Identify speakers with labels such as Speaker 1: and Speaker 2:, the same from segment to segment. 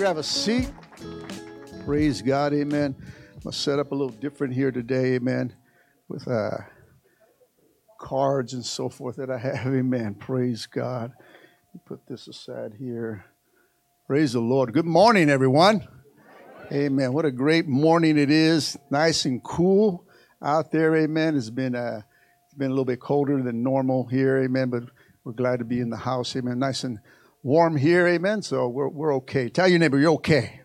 Speaker 1: Grab a seat. Praise God, amen. I'm going to set up a little different here today, amen, with uh, cards and so forth that I have, amen. Praise God. Put this aside here. Praise the Lord. Good morning, everyone. Amen. What a great morning it is. Nice and cool out there, amen. It's been, uh, it's been a little bit colder than normal here, amen, but we're glad to be in the house, amen. Nice and warm here, amen. So we're, we're okay. Tell your neighbor, you're okay.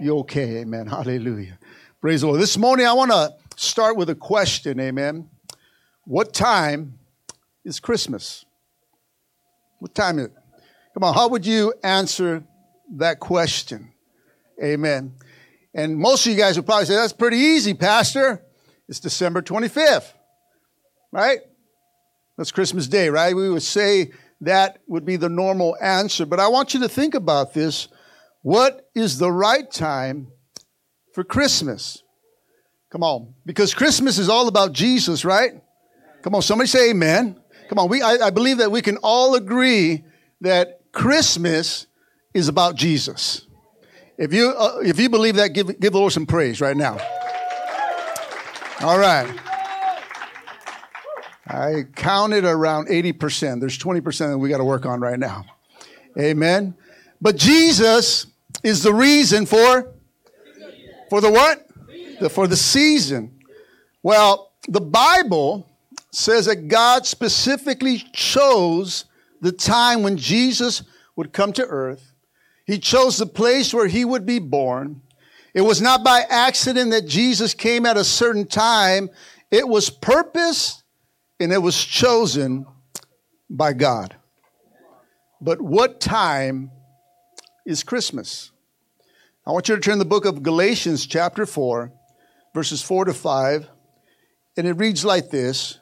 Speaker 1: You're okay, amen. Hallelujah. Praise the Lord. This morning, I want to start with a question, amen. What time is Christmas? What time is it? Come on, how would you answer that question? Amen. And most of you guys would probably say, that's pretty easy, Pastor. It's December 25th, right? That's Christmas Day, right? We would say that would be the normal answer. But I want you to think about this. What is the right time for Christmas? Come on. Because Christmas is all about Jesus, right? Come on, somebody say amen. Come on, we, I, I believe that we can all agree that Christmas is about Jesus. If you, uh, if you believe that, give, give the Lord some praise right now. All right. I counted around 80%. There's 20% that we got to work on right now. Amen. But Jesus is the reason for for the what? The, for the season. Well, the Bible says that God specifically chose the time when Jesus would come to earth. He chose the place where he would be born. It was not by accident that Jesus came at a certain time. It was purpose and it was chosen by God. But what time is Christmas? I want you to turn the book of Galatians, chapter 4, verses 4 to 5, and it reads like this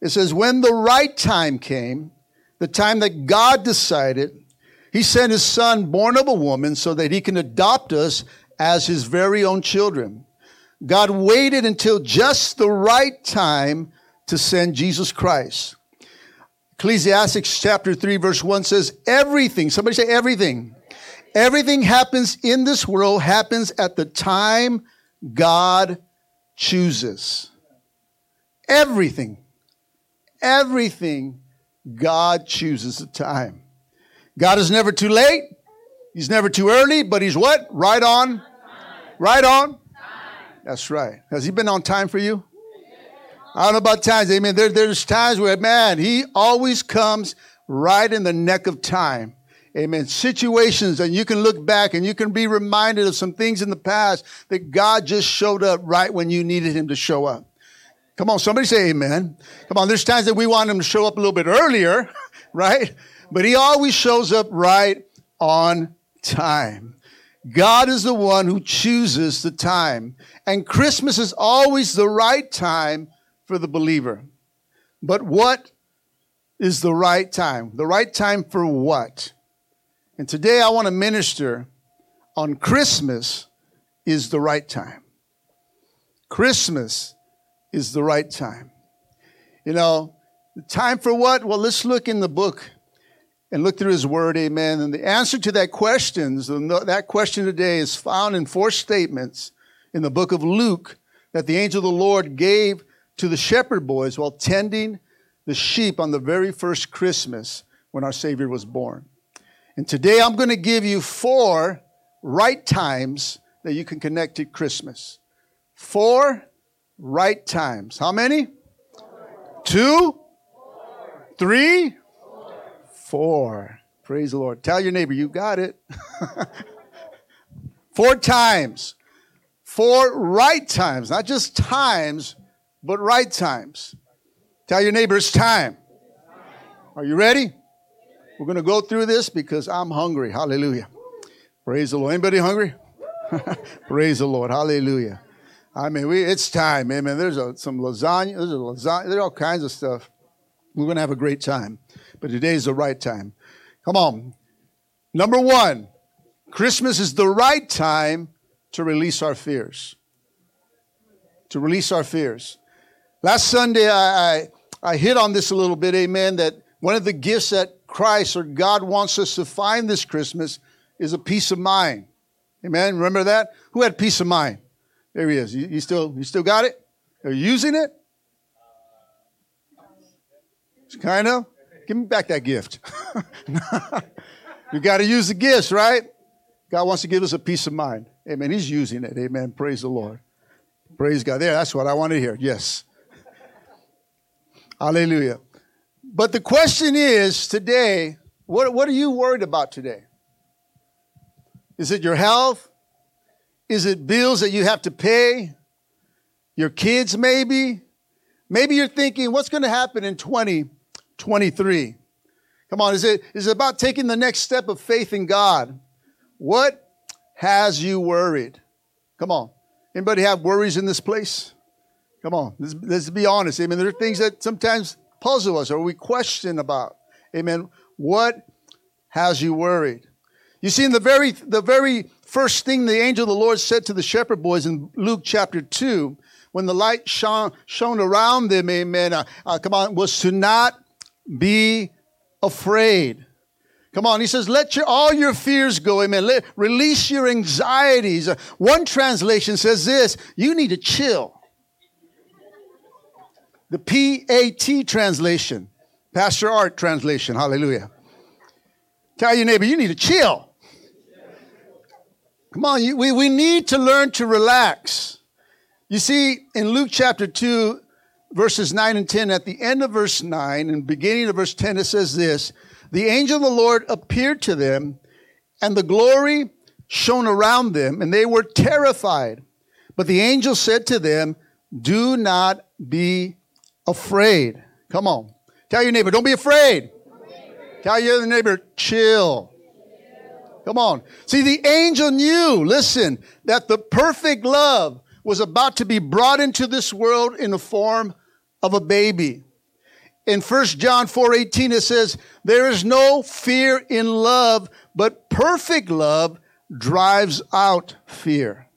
Speaker 1: It says, When the right time came, the time that God decided, He sent His Son, born of a woman, so that He can adopt us as His very own children. God waited until just the right time to send Jesus Christ. Ecclesiastes chapter 3 verse 1 says everything, somebody say everything. Everything happens in this world happens at the time God chooses. Everything. Everything God chooses the time. God is never too late. He's never too early, but he's what? Right on. Right on. That's right. Has he been on time for you? I don't know about times, amen. There, there's times where, man, he always comes right in the neck of time. Amen. Situations, and you can look back and you can be reminded of some things in the past that God just showed up right when you needed him to show up. Come on, somebody say amen. Come on, there's times that we want him to show up a little bit earlier, right? But he always shows up right on time. God is the one who chooses the time. And Christmas is always the right time for the believer. But what is the right time? The right time for what? And today I want to minister on Christmas is the right time. Christmas is the right time. You know, the time for what? Well, let's look in the book and look through his word, amen. And the answer to that question, that question today is found in four statements in the book of Luke that the angel of the Lord gave to the shepherd boys while tending the sheep on the very first Christmas when our Savior was born. And today I'm going to give you four right times that you can connect to Christmas. Four right times. How many? Two? Three? Four. Praise the Lord. Tell your neighbor, you got it. Four times. Four right times, not just times, but right times. Tell your neighbors time. Are you ready? We're going to go through this because I'm hungry. Hallelujah. Praise the Lord. Anybody hungry? Praise the Lord. Hallelujah. I mean, we, it's time. Amen. There's a, some lasagna. There's a lasagna. There's all kinds of stuff. We're going to have a great time. But today's the right time. Come on. Number one, Christmas is the right time to release our fears. To release our fears. Last Sunday, I, I, I hit on this a little bit, amen, that one of the gifts that Christ or God wants us to find this Christmas is a peace of mind. Amen. Remember that? Who had peace of mind? There he is. You, you still you still got it? Are you using it? Kind of. Give me back that gift. you got to use the gifts, right? God wants to give us a peace of mind. Amen. He's using it. Amen. Praise the Lord. Praise God. There, that's what I want to hear. Yes. Hallelujah. But the question is today, what, what are you worried about today? Is it your health? Is it bills that you have to pay? Your kids, maybe? Maybe you're thinking, what's going to happen in 2023? Come on, is it, is it about taking the next step of faith in God? What has you worried? Come on. Anybody have worries in this place? Come on, let's, let's be honest. Amen. There are things that sometimes puzzle us or we question about. Amen. What has you worried? You see, in the very, the very first thing the angel of the Lord said to the shepherd boys in Luke chapter 2, when the light shone, shone around them, amen, uh, uh, come on, was to not be afraid. Come on, he says, let your, all your fears go, amen. Let, release your anxieties. Uh, one translation says this, you need to chill. The PAT translation, Pastor Art translation, hallelujah. Tell your neighbor, you need to chill. Come on, you, we, we need to learn to relax. You see, in Luke chapter 2, verses 9 and 10, at the end of verse 9 and beginning of verse 10, it says this The angel of the Lord appeared to them, and the glory shone around them, and they were terrified. But the angel said to them, Do not be afraid. Come on. Tell your neighbor, don't be afraid. Tell your neighbor, chill. Come on. See, the angel knew, listen, that the perfect love was about to be brought into this world in the form of a baby. In 1 John 4 18, it says, There is no fear in love, but perfect love drives out fear.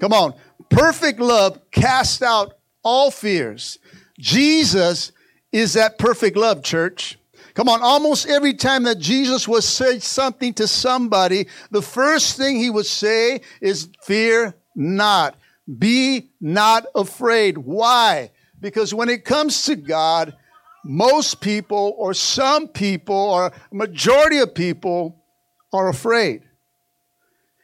Speaker 1: Come on. Perfect love casts out all fears. Jesus is that perfect love, church. Come on, almost every time that Jesus would say something to somebody, the first thing he would say is, Fear not. Be not afraid. Why? Because when it comes to God, most people, or some people, or majority of people, are afraid.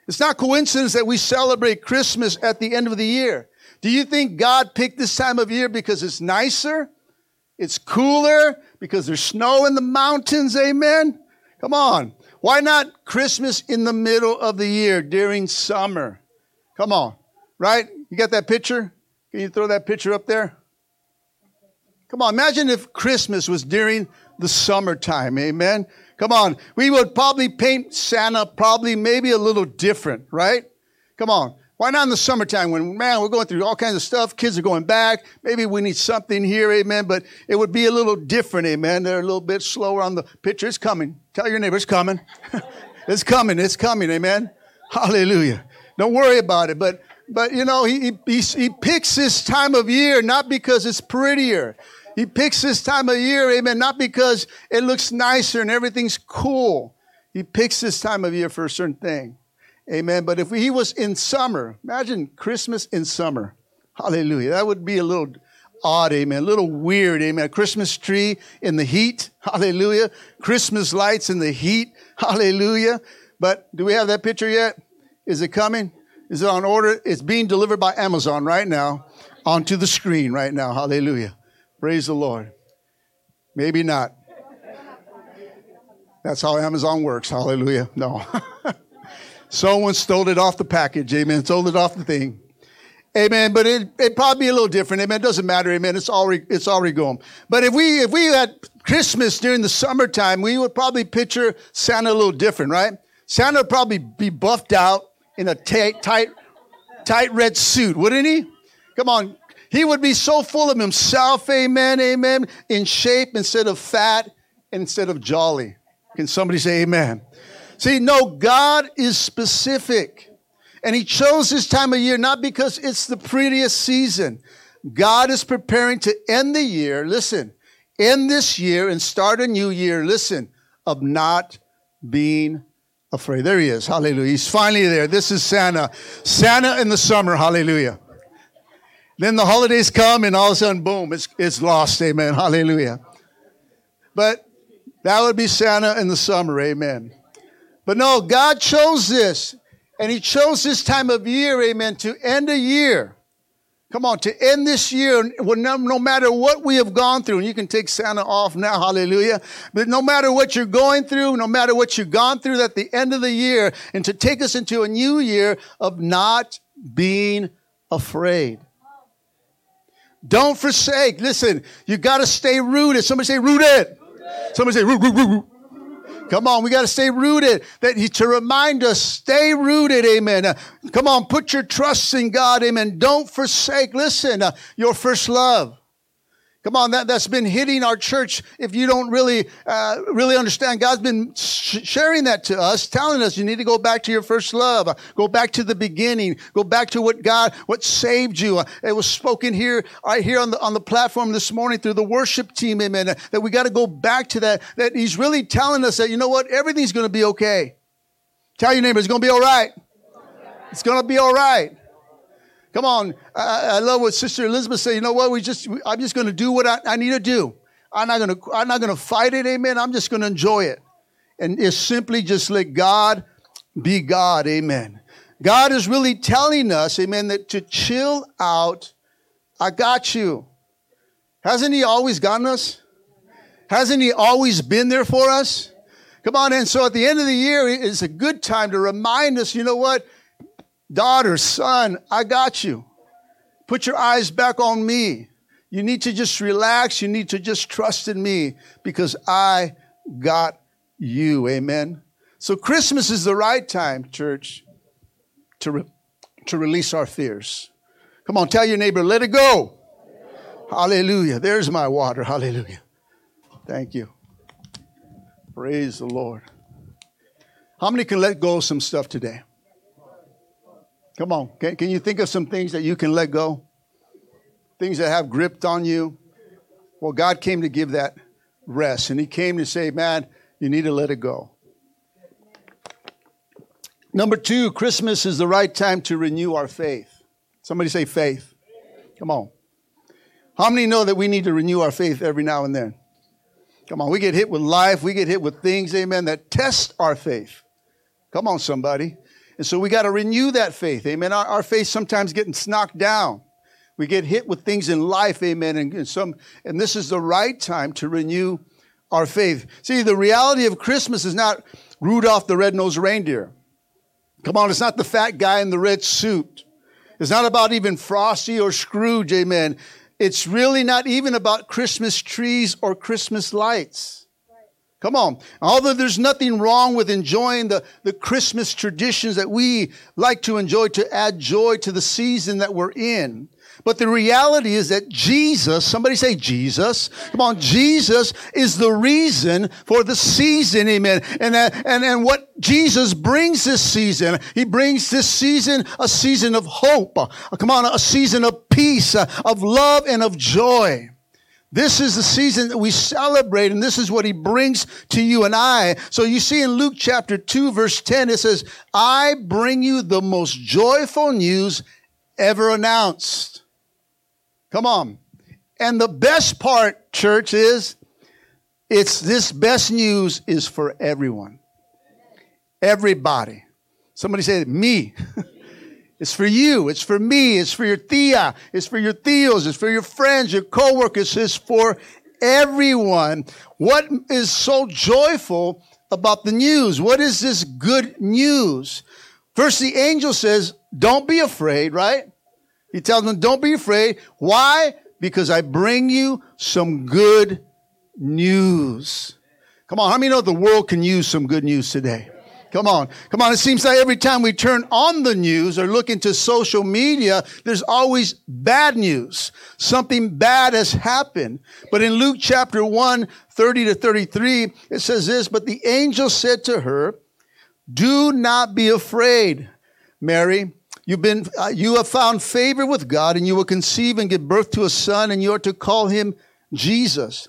Speaker 1: It's not coincidence that we celebrate Christmas at the end of the year. Do you think God picked this time of year because it's nicer? It's cooler? Because there's snow in the mountains? Amen? Come on. Why not Christmas in the middle of the year during summer? Come on. Right? You got that picture? Can you throw that picture up there? Come on. Imagine if Christmas was during the summertime. Amen? Come on. We would probably paint Santa probably maybe a little different, right? Come on. Why not in the summertime when, man, we're going through all kinds of stuff, kids are going back, maybe we need something here, amen, but it would be a little different, amen. They're a little bit slower on the picture. It's coming. Tell your neighbor it's coming. it's coming, it's coming, amen. Hallelujah. Don't worry about it, but, but you know, he, he, he picks this time of year not because it's prettier. He picks this time of year, amen, not because it looks nicer and everything's cool. He picks this time of year for a certain thing. Amen. But if he was in summer, imagine Christmas in summer. Hallelujah. That would be a little odd, amen. A little weird, amen. A Christmas tree in the heat. Hallelujah. Christmas lights in the heat. Hallelujah. But do we have that picture yet? Is it coming? Is it on order? It's being delivered by Amazon right now onto the screen right now. Hallelujah. Praise the Lord. Maybe not. That's how Amazon works. Hallelujah. No. Someone stole it off the package. Amen. Stole it off the thing. Amen. But it, it probably be a little different. Amen. It doesn't matter. Amen. It's already, it's already gone. But if we, if we had Christmas during the summertime, we would probably picture Santa a little different, right? Santa would probably be buffed out in a tight, tight, tight red suit, wouldn't he? Come on. He would be so full of himself, amen, amen, in shape instead of fat instead of jolly. Can somebody say amen? See, no, God is specific. And He chose this time of year not because it's the prettiest season. God is preparing to end the year, listen, end this year and start a new year, listen, of not being afraid. There he is. Hallelujah. He's finally there. This is Santa. Santa in the summer. Hallelujah. Then the holidays come and all of a sudden, boom, it's, it's lost. Amen. Hallelujah. But that would be Santa in the summer. Amen. But no, God chose this. And He chose this time of year, amen, to end a year. Come on, to end this year, no, matter what we have gone through, and you can take Santa off now, hallelujah. But no matter what you're going through, no matter what you've gone through at the end of the year, and to take us into a new year of not being afraid. Don't forsake. Listen, you got to stay rooted. Somebody say rooted. rooted. Somebody say root, root, root, root. Come on, we got to stay rooted. That he, to remind us, stay rooted. Amen. Uh, come on, put your trust in God. Amen. Don't forsake. Listen, uh, your first love. Come on, that, that's been hitting our church. If you don't really, uh, really understand, God's been sh- sharing that to us, telling us you need to go back to your first love. Go back to the beginning. Go back to what God, what saved you. It was spoken here, right here on the, on the platform this morning through the worship team. Amen. That we got to go back to that, that he's really telling us that, you know what? Everything's going to be okay. Tell your neighbor, it's going to be all right. It's going to be all right. Come on. I, I, love what Sister Elizabeth said. You know what? We just, I'm just going to do what I, I, need to do. I'm not going to, I'm not going to fight it. Amen. I'm just going to enjoy it. And it's simply just let God be God. Amen. God is really telling us, amen, that to chill out. I got you. Hasn't he always gotten us? Hasn't he always been there for us? Come on. And so at the end of the year, it's a good time to remind us, you know what? Daughter, son, I got you. Put your eyes back on me. You need to just relax. You need to just trust in me because I got you. Amen. So Christmas is the right time, church, to, re- to release our fears. Come on, tell your neighbor, let it go. Hallelujah. There's my water. Hallelujah. Thank you. Praise the Lord. How many can let go of some stuff today? Come on. Can, can you think of some things that you can let go? Things that have gripped on you? Well, God came to give that rest, and He came to say, man, you need to let it go. Number two, Christmas is the right time to renew our faith. Somebody say faith. Come on. How many know that we need to renew our faith every now and then? Come on, we get hit with life, we get hit with things, amen, that test our faith. Come on, somebody. And so we got to renew that faith. Amen. Our, our faith sometimes getting knocked down. We get hit with things in life. Amen. And, and some, and this is the right time to renew our faith. See, the reality of Christmas is not Rudolph the red-nosed reindeer. Come on, it's not the fat guy in the red suit. It's not about even Frosty or Scrooge, amen. It's really not even about Christmas trees or Christmas lights. Come on. Although there's nothing wrong with enjoying the, the Christmas traditions that we like to enjoy to add joy to the season that we're in. But the reality is that Jesus, somebody say Jesus. Come on, Jesus is the reason for the season, amen. And, uh, and, and what Jesus brings this season, he brings this season a season of hope. Come on, a season of peace, uh, of love, and of joy. This is the season that we celebrate, and this is what he brings to you and I. So you see in Luke chapter 2, verse 10, it says, I bring you the most joyful news ever announced. Come on. And the best part, church, is it's this best news is for everyone. Everybody. Somebody say, me. It's for you. It's for me. It's for your tia. It's for your tios. It's for your friends, your coworkers. It's for everyone. What is so joyful about the news? What is this good news? First, the angel says, don't be afraid, right? He tells them, don't be afraid. Why? Because I bring you some good news. Come on, how many know the world can use some good news today? Come on. Come on. It seems like every time we turn on the news or look into social media, there's always bad news. Something bad has happened. But in Luke chapter 1, 30 to 33, it says this, but the angel said to her, do not be afraid, Mary. You've been, uh, you have found favor with God and you will conceive and give birth to a son and you are to call him Jesus.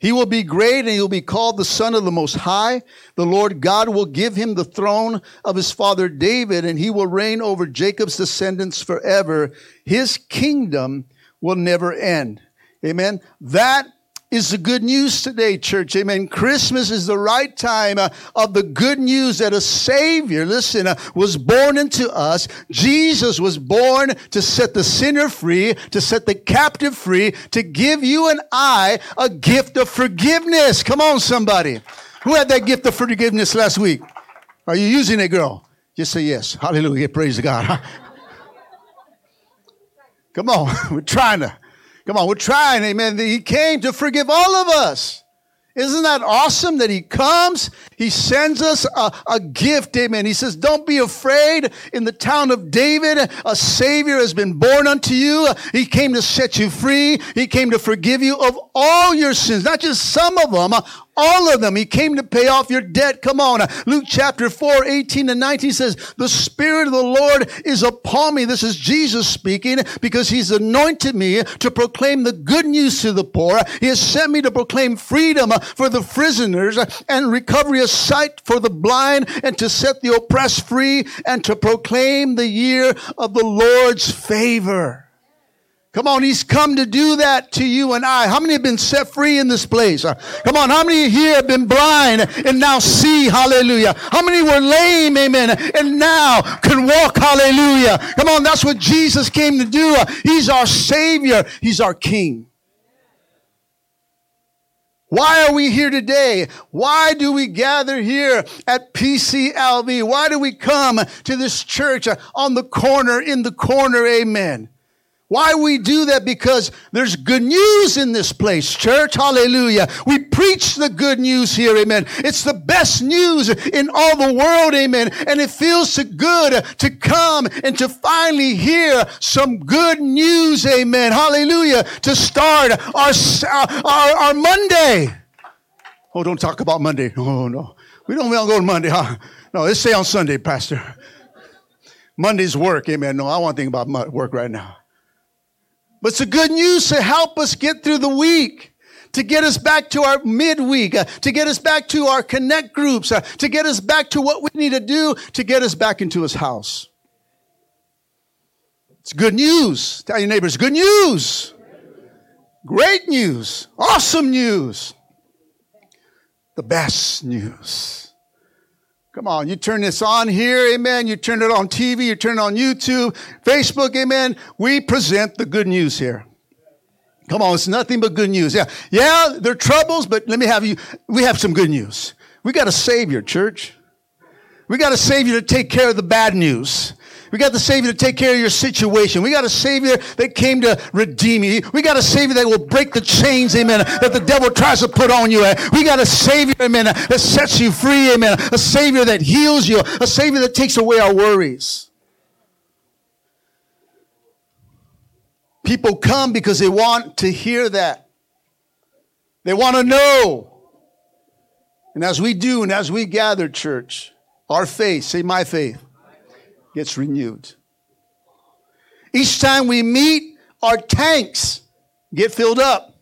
Speaker 1: He will be great and he will be called the Son of the Most High. The Lord God will give him the throne of his father David and he will reign over Jacob's descendants forever. His kingdom will never end. Amen. That is the good news today, church. Amen. Christmas is the right time uh, of the good news that a Savior, listen, uh, was born into us. Jesus was born to set the sinner free, to set the captive free, to give you and I a gift of forgiveness. Come on, somebody. Who had that gift of forgiveness last week? Are you using it, girl? Just say yes. Hallelujah. Praise God. Come on. We're trying to. Come on, we're trying, amen. He came to forgive all of us. Isn't that awesome that he comes? He sends us a, a, gift, amen. He says, don't be afraid. In the town of David, a savior has been born unto you. He came to set you free. He came to forgive you of all your sins, not just some of them, all of them. He came to pay off your debt. Come on. Luke chapter 4, 18 and 19 says, the Spirit of the Lord is upon me. This is Jesus speaking because he's anointed me to proclaim the good news to the poor. He has sent me to proclaim freedom for the prisoners and recovery of sight for the blind and to set the oppressed free and to proclaim the year of the Lord's favor. Come on, he's come to do that to you and I. How many have been set free in this place? Uh, come on, how many here have been blind and now see? Hallelujah. How many were lame? Amen. And now can walk? Hallelujah. Come on, that's what Jesus came to do. Uh, he's our Savior. He's our King. Why are we here today? Why do we gather here at PCLV? Why do we come to this church uh, on the corner, in the corner? Amen. Why we do that? Because there's good news in this place, church. Hallelujah. We preach the good news here. Amen. It's the best news in all the world. Amen. And it feels so good to come and to finally hear some good news. Amen. Hallelujah. To start our, uh, our, our Monday. Oh, don't talk about Monday. Oh, no. We don't, we don't go to Monday, huh? No, let's stay on Sunday, Pastor. Monday's work. Amen. No, I want to think about work right now. But it's a good news to help us get through the week, to get us back to our midweek, uh, to get us back to our connect groups, uh, to get us back to what we need to do to get us back into his house. It's good news. Tell your neighbors, good news. Great news. Awesome news. The best news. Come on, you turn this on here, amen. You turn it on TV, you turn it on YouTube, Facebook, amen. We present the good news here. Come on, it's nothing but good news. Yeah, yeah, there are troubles, but let me have you, we have some good news. We got a Savior, church. We got a Savior to take care of the bad news. We got the Savior to take care of your situation. We got a Savior that came to redeem you. We got a Savior that will break the chains, amen, that the devil tries to put on you. Eh? We got a Savior, amen, that sets you free, amen. A Savior that heals you. A Savior that takes away our worries. People come because they want to hear that. They want to know. And as we do and as we gather, church, our faith, say my faith, gets renewed. Each time we meet, our tanks get filled up.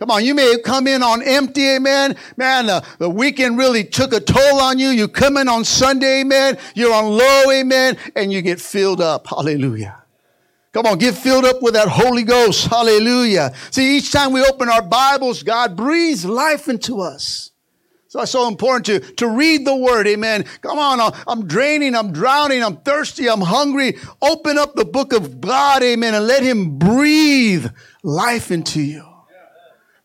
Speaker 1: Come on, you may have come in on empty, amen. Man, the, the weekend really took a toll on you. You come in on Sunday, amen. You're on low, amen, and you get filled up. Hallelujah. Come on, get filled up with that Holy Ghost. Hallelujah. See, each time we open our Bibles, God breathes life into us. So it's so important to, to read the word. Amen. Come on. I'm draining. I'm drowning. I'm thirsty. I'm hungry. Open up the book of God. Amen. And let him breathe life into you.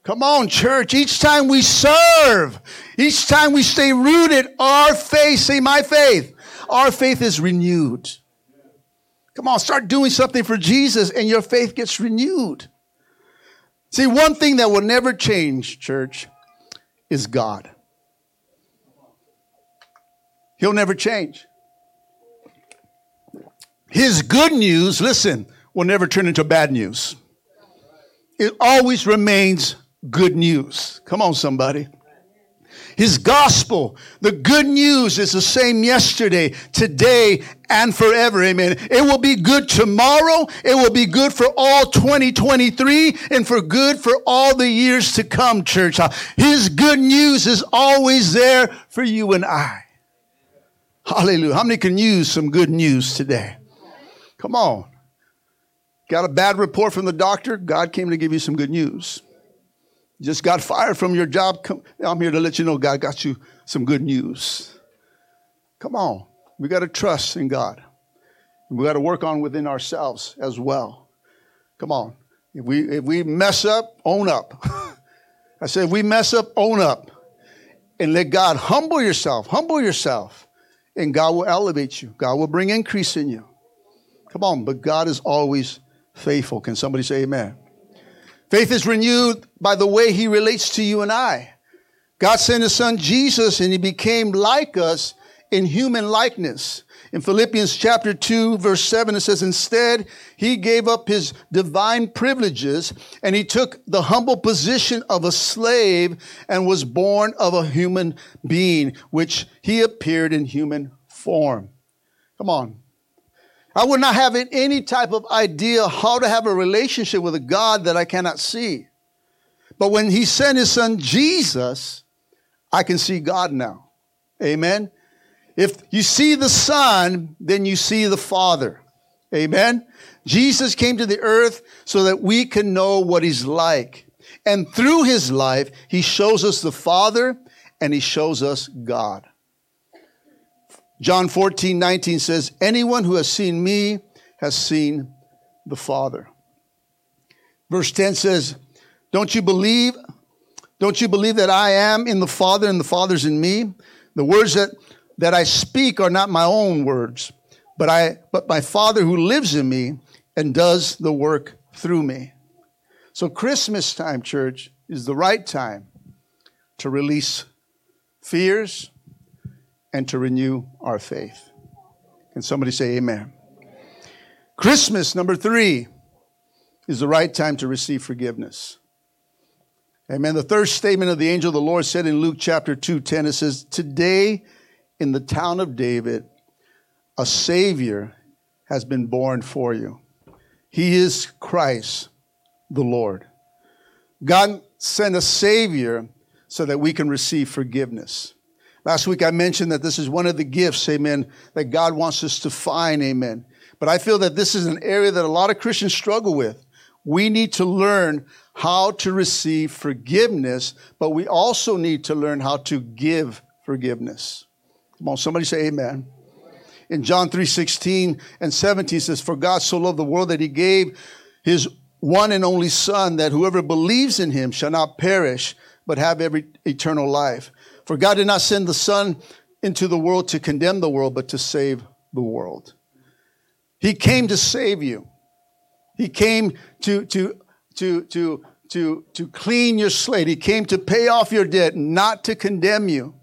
Speaker 1: Come on, church. Each time we serve, each time we stay rooted, our faith, say my faith, our faith is renewed. Come on, start doing something for Jesus and your faith gets renewed. See, one thing that will never change, church, is God. He'll never change. His good news, listen, will never turn into bad news. It always remains good news. Come on, somebody. His gospel, the good news is the same yesterday, today, and forever. Amen. It will be good tomorrow. It will be good for all 2023 and for good for all the years to come, church. His good news is always there for you and I. Hallelujah. How many can use some good news today? Come on. Got a bad report from the doctor? God came to give you some good news just got fired from your job, come, I'm here to let you know God got you some good news. Come on. We got to trust in God. We got to work on within ourselves as well. Come on. If we if we mess up, own up. I said, if we mess up, own up. And let God humble yourself. Humble yourself. And God will elevate you. God will bring increase in you. Come on, but God is always faithful. Can somebody say amen? Faith is renewed by the way he relates to you and I. God sent his son Jesus and he became like us in human likeness. In Philippians chapter 2 verse 7 it says instead he gave up his divine privileges and he took the humble position of a slave and was born of a human being which he appeared in human form. Come on. I would not have any type of idea how to have a relationship with a God that I cannot see. But when he sent his son Jesus, I can see God now. Amen. If you see the son, then you see the father. Amen. Jesus came to the earth so that we can know what he's like. And through his life, he shows us the father and he shows us God. John 14, 19 says, Anyone who has seen me has seen the Father. Verse 10 says, Don't you believe? Don't you believe that I am in the Father and the Father's in me? The words that, that I speak are not my own words, but I but my Father who lives in me and does the work through me. So Christmas time, church, is the right time to release fears, and to renew our faith. Can somebody say amen? Christmas, number three, is the right time to receive forgiveness. Amen. The third statement of the angel of the Lord said in Luke chapter 2 10, it says, Today in the town of David, a Savior has been born for you. He is Christ the Lord. God sent a Savior so that we can receive forgiveness. Last week I mentioned that this is one of the gifts, amen, that God wants us to find, amen. But I feel that this is an area that a lot of Christians struggle with. We need to learn how to receive forgiveness, but we also need to learn how to give forgiveness. Come on, somebody say amen. In John 3 16 and 17 says, For God so loved the world that he gave his one and only Son, that whoever believes in him shall not perish, but have every eternal life. For God did not send the Son into the world to condemn the world, but to save the world. He came to save you. He came to, to, to, to, to, to clean your slate. He came to pay off your debt, not to condemn you.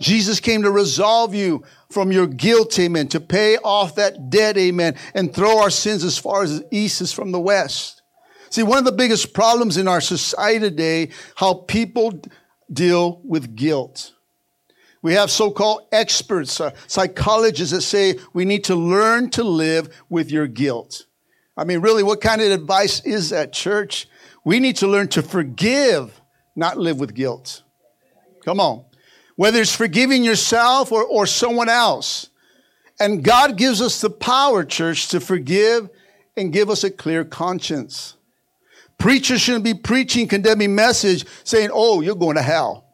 Speaker 1: Jesus came to resolve you from your guilt, amen, to pay off that debt, amen, and throw our sins as far as the east is from the west. See, one of the biggest problems in our society today, how people deal with guilt. We have so called experts, uh, psychologists that say we need to learn to live with your guilt. I mean, really, what kind of advice is that, church? We need to learn to forgive, not live with guilt. Come on. Whether it's forgiving yourself or, or someone else. And God gives us the power, church, to forgive and give us a clear conscience. Preachers shouldn't be preaching condemning message saying, oh, you're going to hell.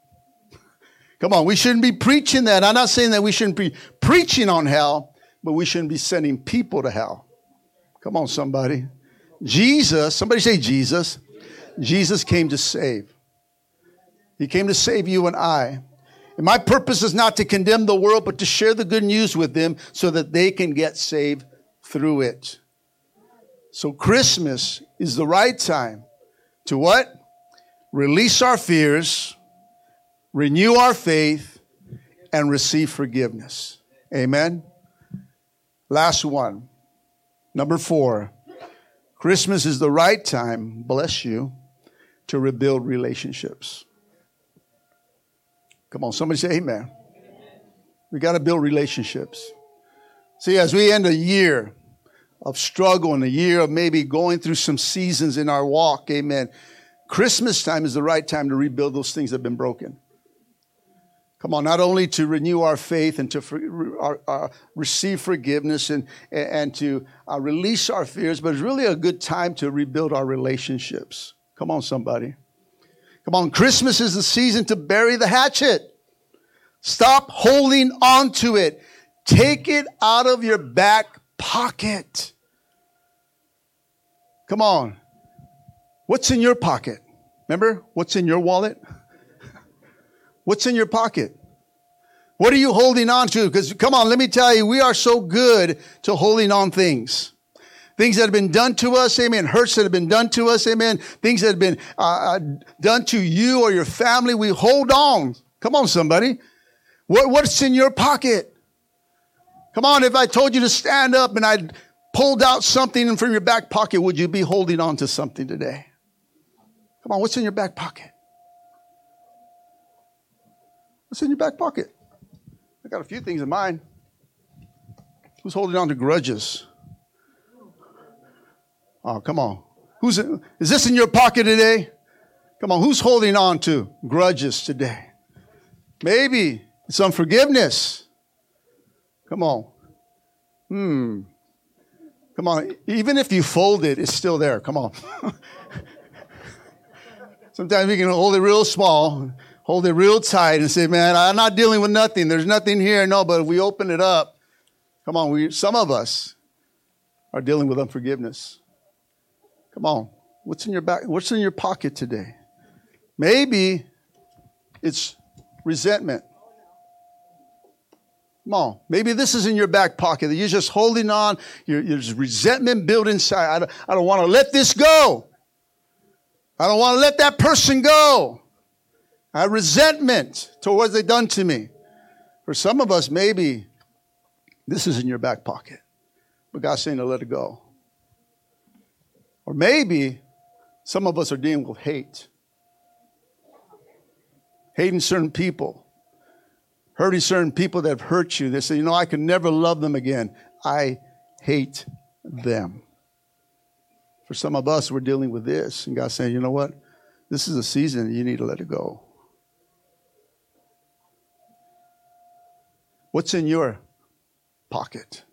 Speaker 1: Come on, we shouldn't be preaching that. I'm not saying that we shouldn't be preaching on hell, but we shouldn't be sending people to hell. Come on, somebody. Jesus, somebody say Jesus. Jesus came to save. He came to save you and I. And my purpose is not to condemn the world, but to share the good news with them so that they can get saved through it. So Christmas is the right time to what? Release our fears, renew our faith, and receive forgiveness. Amen. Last one. Number four. Christmas is the right time, bless you, to rebuild relationships. Come on, somebody say amen. We got to build relationships. See, as we end a year of struggle and a year of maybe going through some seasons in our walk, amen, Christmas time is the right time to rebuild those things that have been broken. Come on, not only to renew our faith and to for, our, our, receive forgiveness and, and to uh, release our fears, but it's really a good time to rebuild our relationships. Come on, somebody. Come on, Christmas is the season to bury the hatchet. Stop holding on to it. Take it out of your back pocket. Come on. What's in your pocket? Remember what's in your wallet? What's in your pocket? What are you holding on to? Because come on, let me tell you, we are so good to holding on things. Things that have been done to us, amen. Hurts that have been done to us, amen. Things that have been uh, uh, done to you or your family, we hold on. Come on, somebody. What, what's in your pocket? Come on, if I told you to stand up and I pulled out something from your back pocket, would you be holding on to something today? Come on, what's in your back pocket? What's in your back pocket? I got a few things in mind. Who's holding on to grudges? Oh, come on. Who's is this in your pocket today? Come on, who's holding on to grudges today? Maybe it's unforgiveness. Come on. Hmm. Come on. Even if you fold it, it's still there. Come on. Sometimes we can hold it real small hold it real tight and say, man, I'm not dealing with nothing. There's nothing here. No, but if we open it up, come on, we, some of us are dealing with unforgiveness. Come on. What's in your back? What's in your pocket today? Maybe it's resentment. Come on. Maybe this is in your back pocket that you're just holding on. You're, there's resentment built inside. I don't, I don't want to let this go. I don't want to let that person go. I resentment towards what they've done to me. For some of us, maybe this is in your back pocket, but God's saying to let it go. Or maybe some of us are dealing with hate, hating certain people, hurting certain people that have hurt you. They say, you know, I can never love them again. I hate them. For some of us, we're dealing with this, and God's saying, you know what? This is a season you need to let it go. What's in your pocket?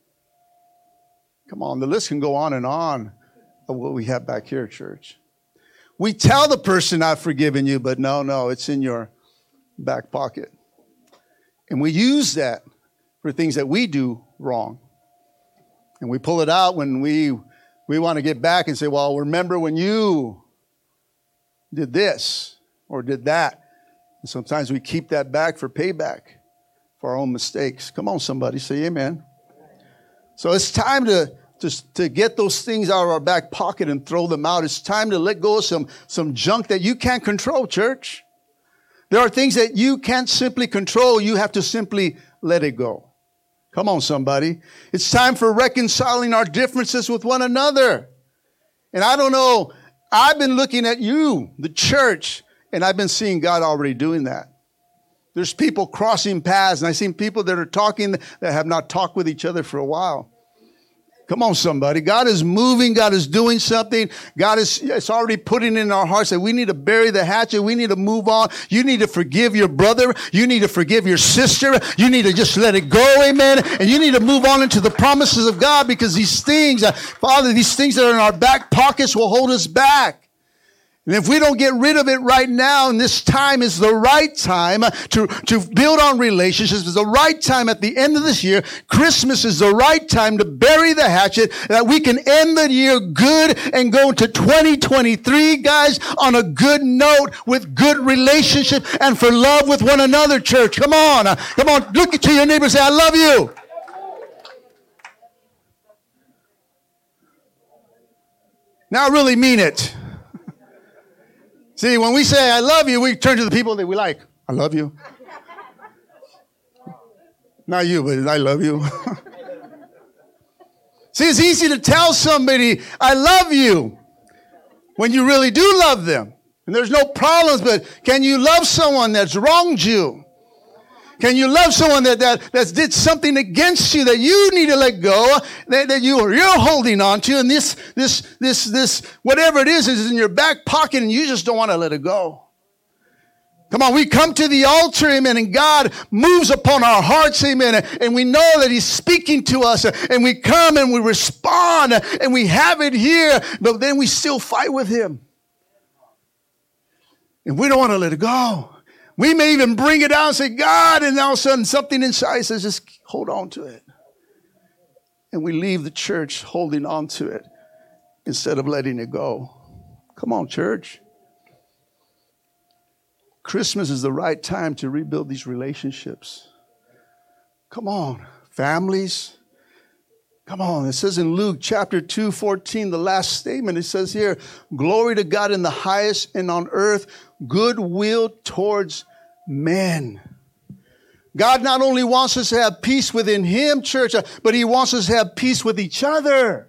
Speaker 1: Come on, the list can go on and on of what we have back here, church. We tell the person, I've forgiven you, but no, no, it's in your back pocket. And we use that for things that we do wrong. And we pull it out when we, we want to get back and say, well, remember when you did this or did that. And sometimes we keep that back for payback for our own mistakes. Come on, somebody, say amen. So it's time to, to, to get those things out of our back pocket and throw them out. It's time to let go of some, some junk that you can't control, church. There are things that you can't simply control. You have to simply let it go. Come on, somebody. It's time for reconciling our differences with one another. And I don't know, I've been looking at you, the church, and I've been seeing God already doing that. There's people crossing paths, and I've seen people that are talking that have not talked with each other for a while. Come on, somebody. God is moving. God is doing something. God is, it's already putting in our hearts that we need to bury the hatchet. We need to move on. You need to forgive your brother. You need to forgive your sister. You need to just let it go. Amen. And you need to move on into the promises of God because these things, uh, Father, these things that are in our back pockets will hold us back. And if we don't get rid of it right now, and this time is the right time uh, to, to build on relationships, it's the right time at the end of this year. Christmas is the right time to bury the hatchet that we can end the year good and go into 2023, guys, on a good note with good relationship and for love with one another, church. Come on. Uh, come on. Look to your neighbor and say, I love you. Now I really mean it. See, when we say I love you, we turn to the people that we like. I love you. Not you, but I love you. See, it's easy to tell somebody, I love you, when you really do love them. And there's no problems, but can you love someone that's wronged you? Can you love someone that, that, that did something against you that you need to let go, that, that you are, you're holding on to, and this, this, this, this, whatever it is, is in your back pocket and you just don't want to let it go. Come on, we come to the altar, amen, and God moves upon our hearts, amen, and we know that He's speaking to us, and we come and we respond, and we have it here, but then we still fight with Him. And we don't want to let it go. We may even bring it out and say, God, and all of a sudden something inside says, just hold on to it. And we leave the church holding on to it instead of letting it go. Come on, church. Christmas is the right time to rebuild these relationships. Come on, families. Come on. It says in Luke chapter 2, 14, the last statement, it says here, glory to God in the highest and on earth, goodwill towards men. God not only wants us to have peace within Him, church, uh, but He wants us to have peace with each other.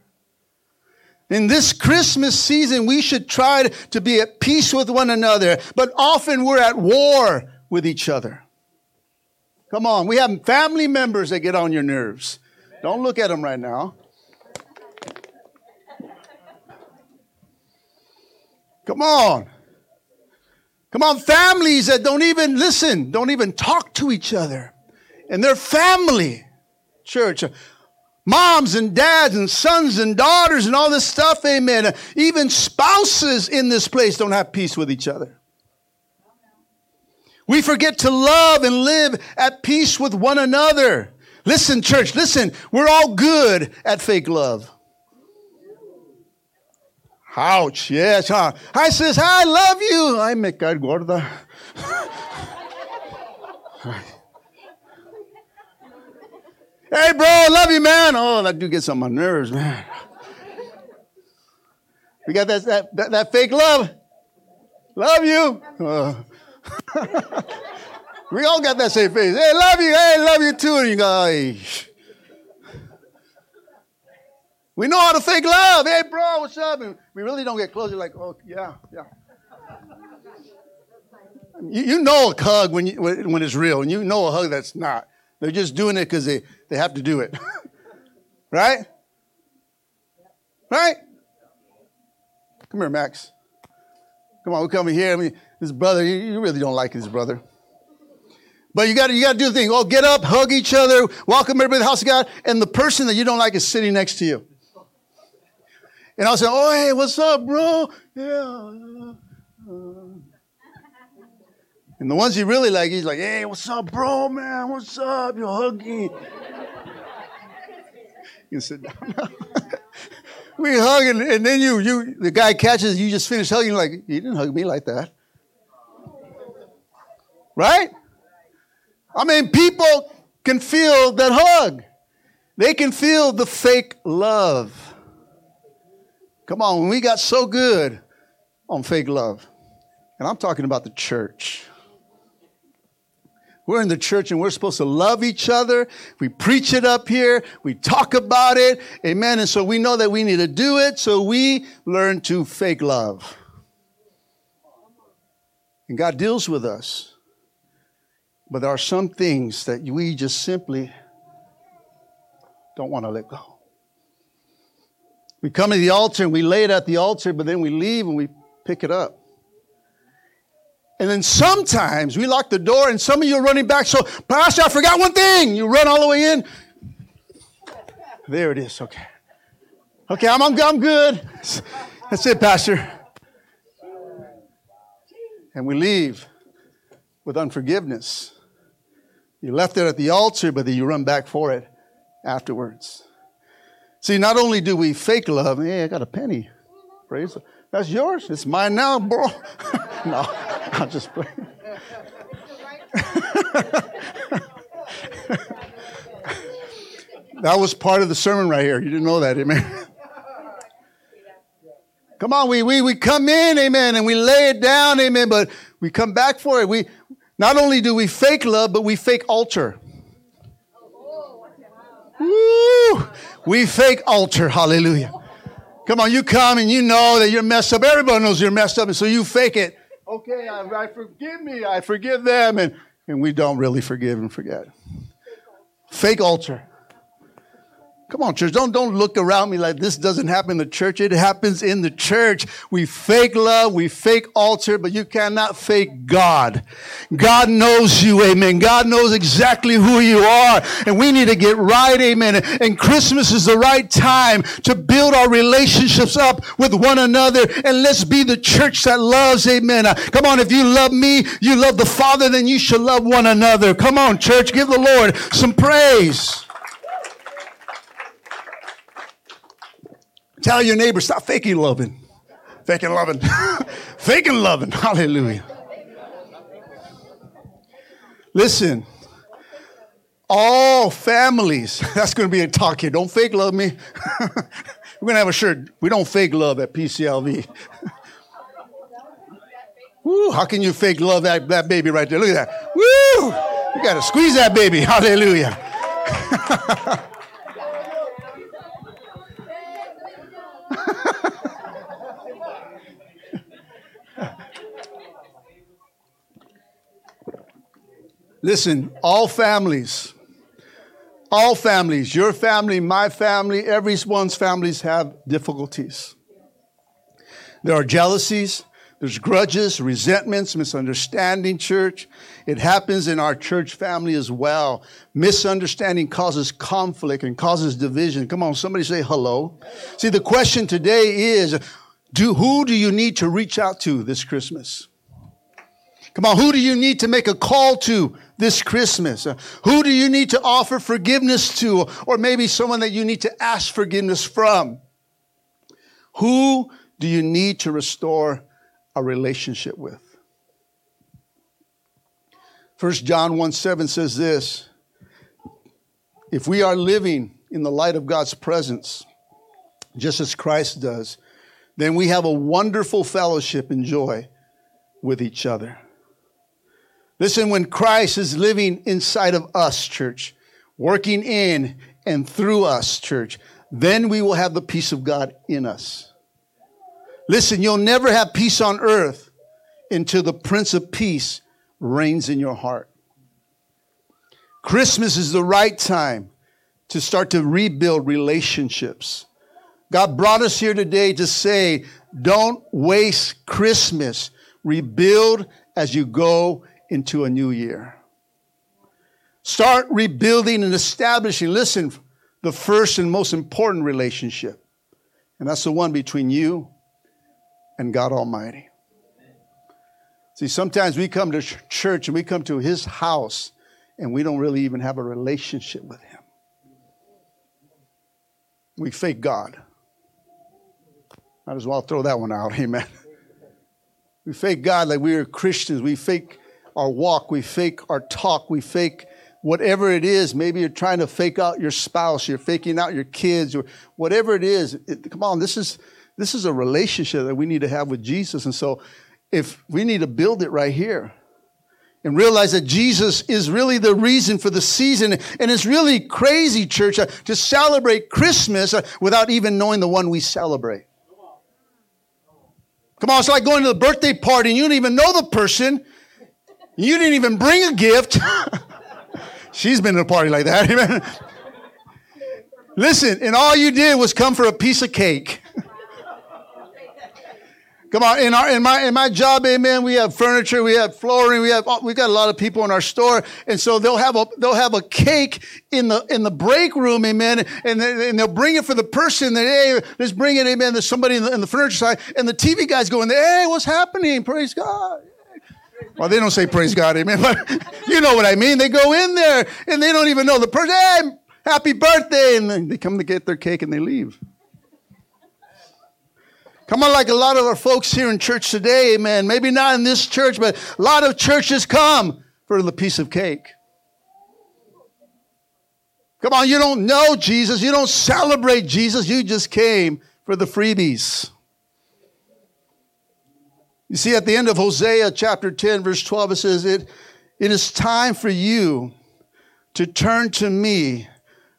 Speaker 1: In this Christmas season, we should try to be at peace with one another, but often we're at war with each other. Come on, we have family members that get on your nerves. Don't look at them right now. Come on. Come on, families that don't even listen, don't even talk to each other. And their family, church, moms and dads and sons and daughters and all this stuff, amen. Even spouses in this place don't have peace with each other. We forget to love and live at peace with one another. Listen, church, listen, we're all good at fake love. Ouch, yes, huh? I says, I love you. I me caer gorda. hey, bro, I love you, man. Oh, that dude gets on my nerves, man. We got that, that, that, that fake love. Love you. Uh. we all got that same face. Hey, love you. Hey, love you too. And you go. We know how to fake love. Hey, bro, what's up? And we really don't get close. You're like, oh, yeah, yeah. You, you know a hug when, you, when it's real, and you know a hug that's not. They're just doing it because they, they have to do it. right? Right? Come here, Max. Come on, we come here. I mean, this brother, you, you really don't like this brother. But you got you got to do the thing. Oh, get up, hug each other, welcome everybody to the house of God, and the person that you don't like is sitting next to you. And I'll say, oh, hey, what's up, bro? Yeah. And the ones you really like, he's like, hey, what's up, bro, man? What's up? You're hugging. You sit down. we hug, and, and, then you, you, the guy catches, you just finish hugging, like, you didn't hug me like that. Right? I mean, people can feel that hug. They can feel the fake love. Come on, we got so good on fake love. And I'm talking about the church. We're in the church and we're supposed to love each other. We preach it up here. We talk about it. Amen. And so we know that we need to do it. So we learn to fake love. And God deals with us. But there are some things that we just simply don't want to let go. We come to the altar and we lay it at the altar, but then we leave and we pick it up. And then sometimes we lock the door and some of you are running back. So, Pastor, I forgot one thing. You run all the way in. There it is. Okay. Okay, I'm, I'm, I'm good. That's it, Pastor. And we leave with unforgiveness. You left it at the altar, but then you run back for it afterwards. See, not only do we fake love, hey, I got a penny. Praise. That's yours. It's mine now, bro. no, I'll just play. that was part of the sermon right here. You didn't know that, amen. Come on, we, we, we come in, amen, and we lay it down, amen, but we come back for it. We not only do we fake love, but we fake altar. We fake altar. Hallelujah. Come on, you come and you know that you're messed up. Everybody knows you're messed up, and so you fake it. Okay, I, I forgive me. I forgive them, and and we don't really forgive and forget. Fake altar. Come on, church. Don't, don't look around me like this doesn't happen in the church. It happens in the church. We fake love. We fake altar, but you cannot fake God. God knows you. Amen. God knows exactly who you are. And we need to get right. Amen. And Christmas is the right time to build our relationships up with one another. And let's be the church that loves. Amen. Uh, come on. If you love me, you love the Father, then you should love one another. Come on, church. Give the Lord some praise. Tell your neighbor, stop faking loving. Faking loving. faking loving. Hallelujah. Listen, all families, that's going to be a talk here. Don't fake love me. We're going to have a shirt. We don't fake love at PCLV. Woo, how can you fake love that, that baby right there? Look at that. Woo! You got to squeeze that baby. Hallelujah. Listen, all families, all families, your family, my family, everyone's families have difficulties. There are jealousies, there's grudges, resentments, misunderstanding, church. It happens in our church family as well. Misunderstanding causes conflict and causes division. Come on, somebody say hello. See, the question today is, do, who do you need to reach out to this Christmas? Come on, who do you need to make a call to this Christmas? Uh, who do you need to offer forgiveness to? Or maybe someone that you need to ask forgiveness from? Who do you need to restore a relationship with? First John 1 7 says this If we are living in the light of God's presence, just as Christ does, then we have a wonderful fellowship and joy with each other. Listen, when Christ is living inside of us, church, working in and through us, church, then we will have the peace of God in us. Listen, you'll never have peace on earth until the Prince of Peace reigns in your heart. Christmas is the right time to start to rebuild relationships. God brought us here today to say, don't waste Christmas. Rebuild as you go into a new year. Start rebuilding and establishing, listen, the first and most important relationship. And that's the one between you and God Almighty. See, sometimes we come to church and we come to His house and we don't really even have a relationship with Him. We fake God. Might as well throw that one out. Amen. We fake God like we are Christians. We fake our walk, we fake our talk, we fake whatever it is. Maybe you're trying to fake out your spouse, you're faking out your kids, or whatever it is. It, come on, this is this is a relationship that we need to have with Jesus. And so if we need to build it right here and realize that Jesus is really the reason for the season. And it's really crazy, church, uh, to celebrate Christmas uh, without even knowing the one we celebrate. Come on, it's like going to the birthday party and you don't even know the person. You didn't even bring a gift. She's been to a party like that. Amen. Listen, and all you did was come for a piece of cake. Come on, in our in my in my job, amen. We have furniture, we have flooring, we have oh, we got a lot of people in our store, and so they'll have a they'll have a cake in the in the break room, amen. And, they, and they'll bring it for the person that hey, let's bring it, amen. There's somebody in the, in the furniture side, and the TV guy's going, hey, what's happening? Praise God. Well, they don't say praise God, amen. But you know what I mean. They go in there and they don't even know the person. Hey, happy birthday, and then they come to get their cake and they leave. Come on, like a lot of our folks here in church today, amen. Maybe not in this church, but a lot of churches come for the piece of cake. Come on, you don't know Jesus. You don't celebrate Jesus. You just came for the freebies. You see, at the end of Hosea chapter 10, verse 12, it says, It, it is time for you to turn to me,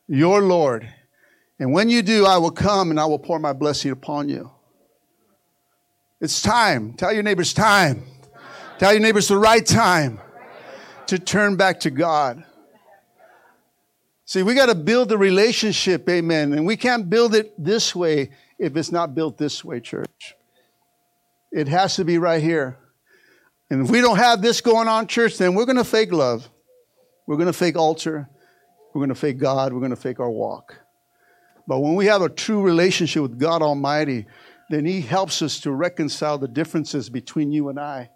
Speaker 1: your Lord, And when you do, I will come and I will pour my blessing upon you. It's time. Tell your neighbors, time. Tell your neighbors the right time to turn back to God. See, we got to build the relationship, amen. And we can't build it this way if it's not built this way, church. It has to be right here. And if we don't have this going on, church, then we're going to fake love. We're going to fake altar. We're going to fake God. We're going to fake our walk. But when we have a true relationship with God Almighty, then He helps us to reconcile the differences between you and I.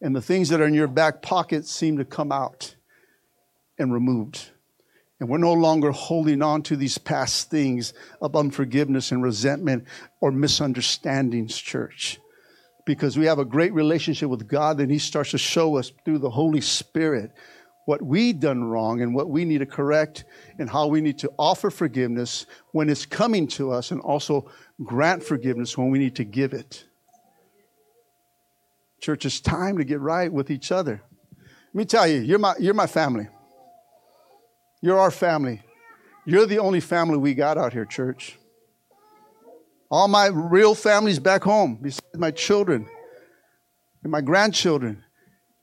Speaker 1: And the things that are in your back pocket seem to come out and removed. And we're no longer holding on to these past things of unforgiveness and resentment or misunderstandings, church. Because we have a great relationship with God, then He starts to show us through the Holy Spirit what we done wrong and what we need to correct and how we need to offer forgiveness when it's coming to us and also grant forgiveness when we need to give it. Church, it's time to get right with each other. Let me tell you, you're my, you're my family. You're our family. You're the only family we got out here, church. All my real families back home, besides my children and my grandchildren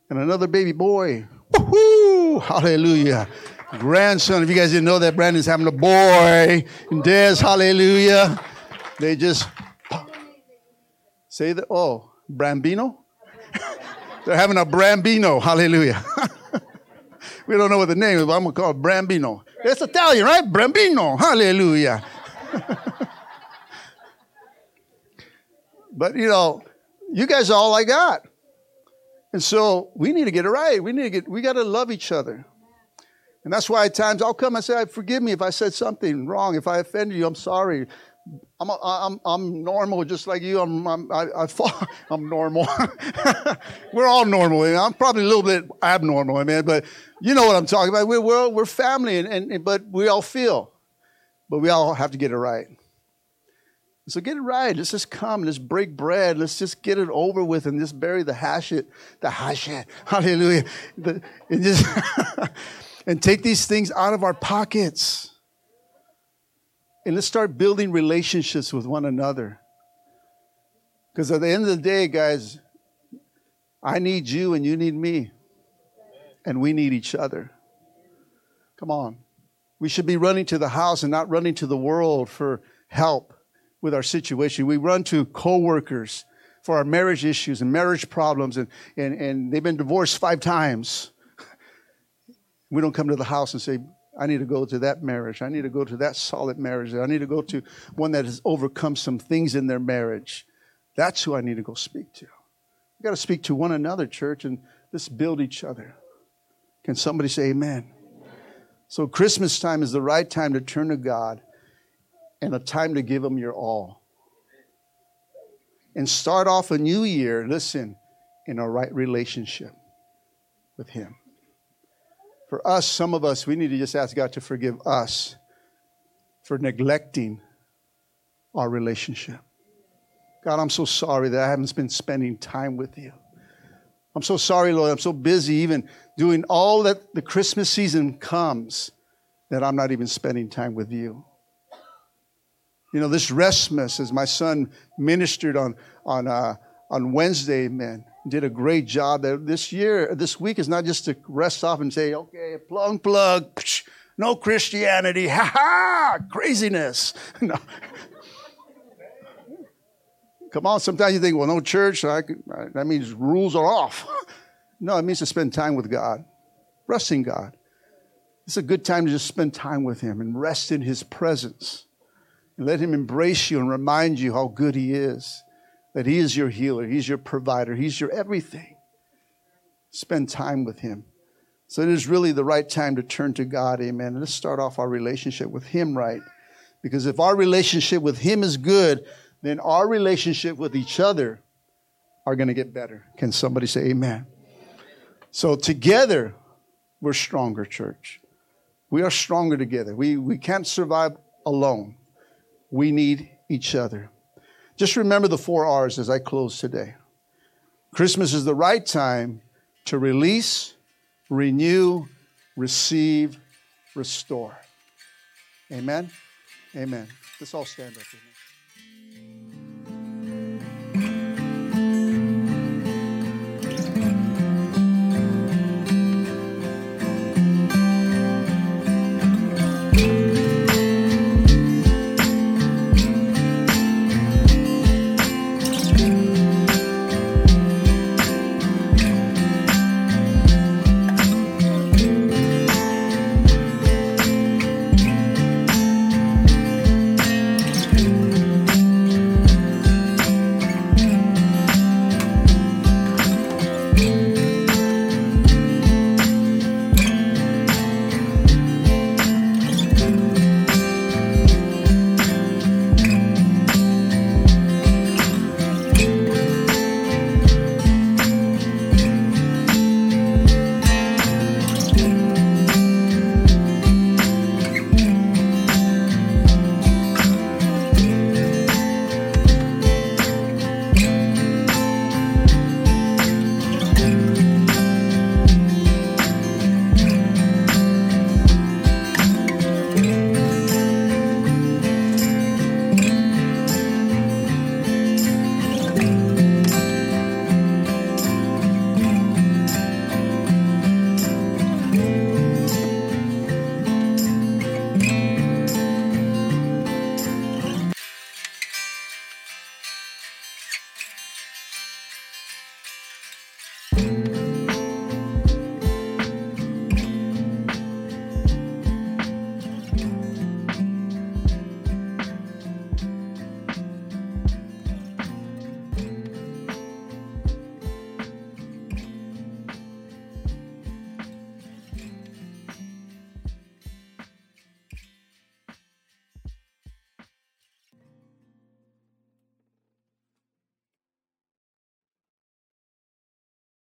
Speaker 1: and another baby boy Woohoo! Hallelujah. Grandson, if you guys didn't know that, Brandon's having a boy. And Des, hallelujah. They just say that. Oh, Brambino? They're having a Brambino. Hallelujah. we don't know what the name is, but I'm going to call it Brambino. It's Italian, right? Brambino. Hallelujah. but, you know, you guys are all I got. And so we need to get it right. We need to get, we got to love each other. And that's why at times I'll come and say, forgive me if I said something wrong. If I offended you, I'm sorry. I'm, I'm, I'm normal just like you. I'm, I'm, I, I fall, I'm normal. we're all normal. I'm probably a little bit abnormal, I mean, but you know what I'm talking about. We're, we're, we're family, and, and, but we all feel. But we all have to get it right. So get it right. Let's just come. Let's break bread. Let's just get it over with and just bury the hash it, the hash it. Hallelujah. The, and just and take these things out of our pockets. And let's start building relationships with one another. Because at the end of the day, guys, I need you and you need me. And we need each other. Come on. We should be running to the house and not running to the world for help with our situation. We run to coworkers for our marriage issues and marriage problems, and, and, and they've been divorced five times. We don't come to the house and say, I need to go to that marriage. I need to go to that solid marriage. I need to go to one that has overcome some things in their marriage. That's who I need to go speak to. We got to speak to one another, church, and let's build each other. Can somebody say amen? So, Christmas time is the right time to turn to God and a time to give Him your all. And start off a new year, listen, in a right relationship with Him. For us, some of us, we need to just ask God to forgive us for neglecting our relationship. God, I'm so sorry that I haven't been spending time with you. I'm so sorry, Lord. I'm so busy even doing all that the Christmas season comes that I'm not even spending time with you. You know, this Restmas, as my son ministered on, on, uh, on Wednesday, man, did a great job. This year, this week is not just to rest off and say, okay, plug, plug, psh, no Christianity, ha ha, craziness. no. Come on, sometimes you think, well, no church, I, that means rules are off. no, it means to spend time with God, resting God. It's a good time to just spend time with Him and rest in His presence. And let Him embrace you and remind you how good He is, that He is your healer, He's your provider, He's your everything. Spend time with Him. So it is really the right time to turn to God, amen. let's start off our relationship with Him right. Because if our relationship with Him is good, then our relationship with each other are going to get better. Can somebody say amen? So together, we're stronger, church. We are stronger together. We, we can't survive alone. We need each other. Just remember the four R's as I close today. Christmas is the right time to release, renew, receive, restore. Amen? Amen. Let's all stand up.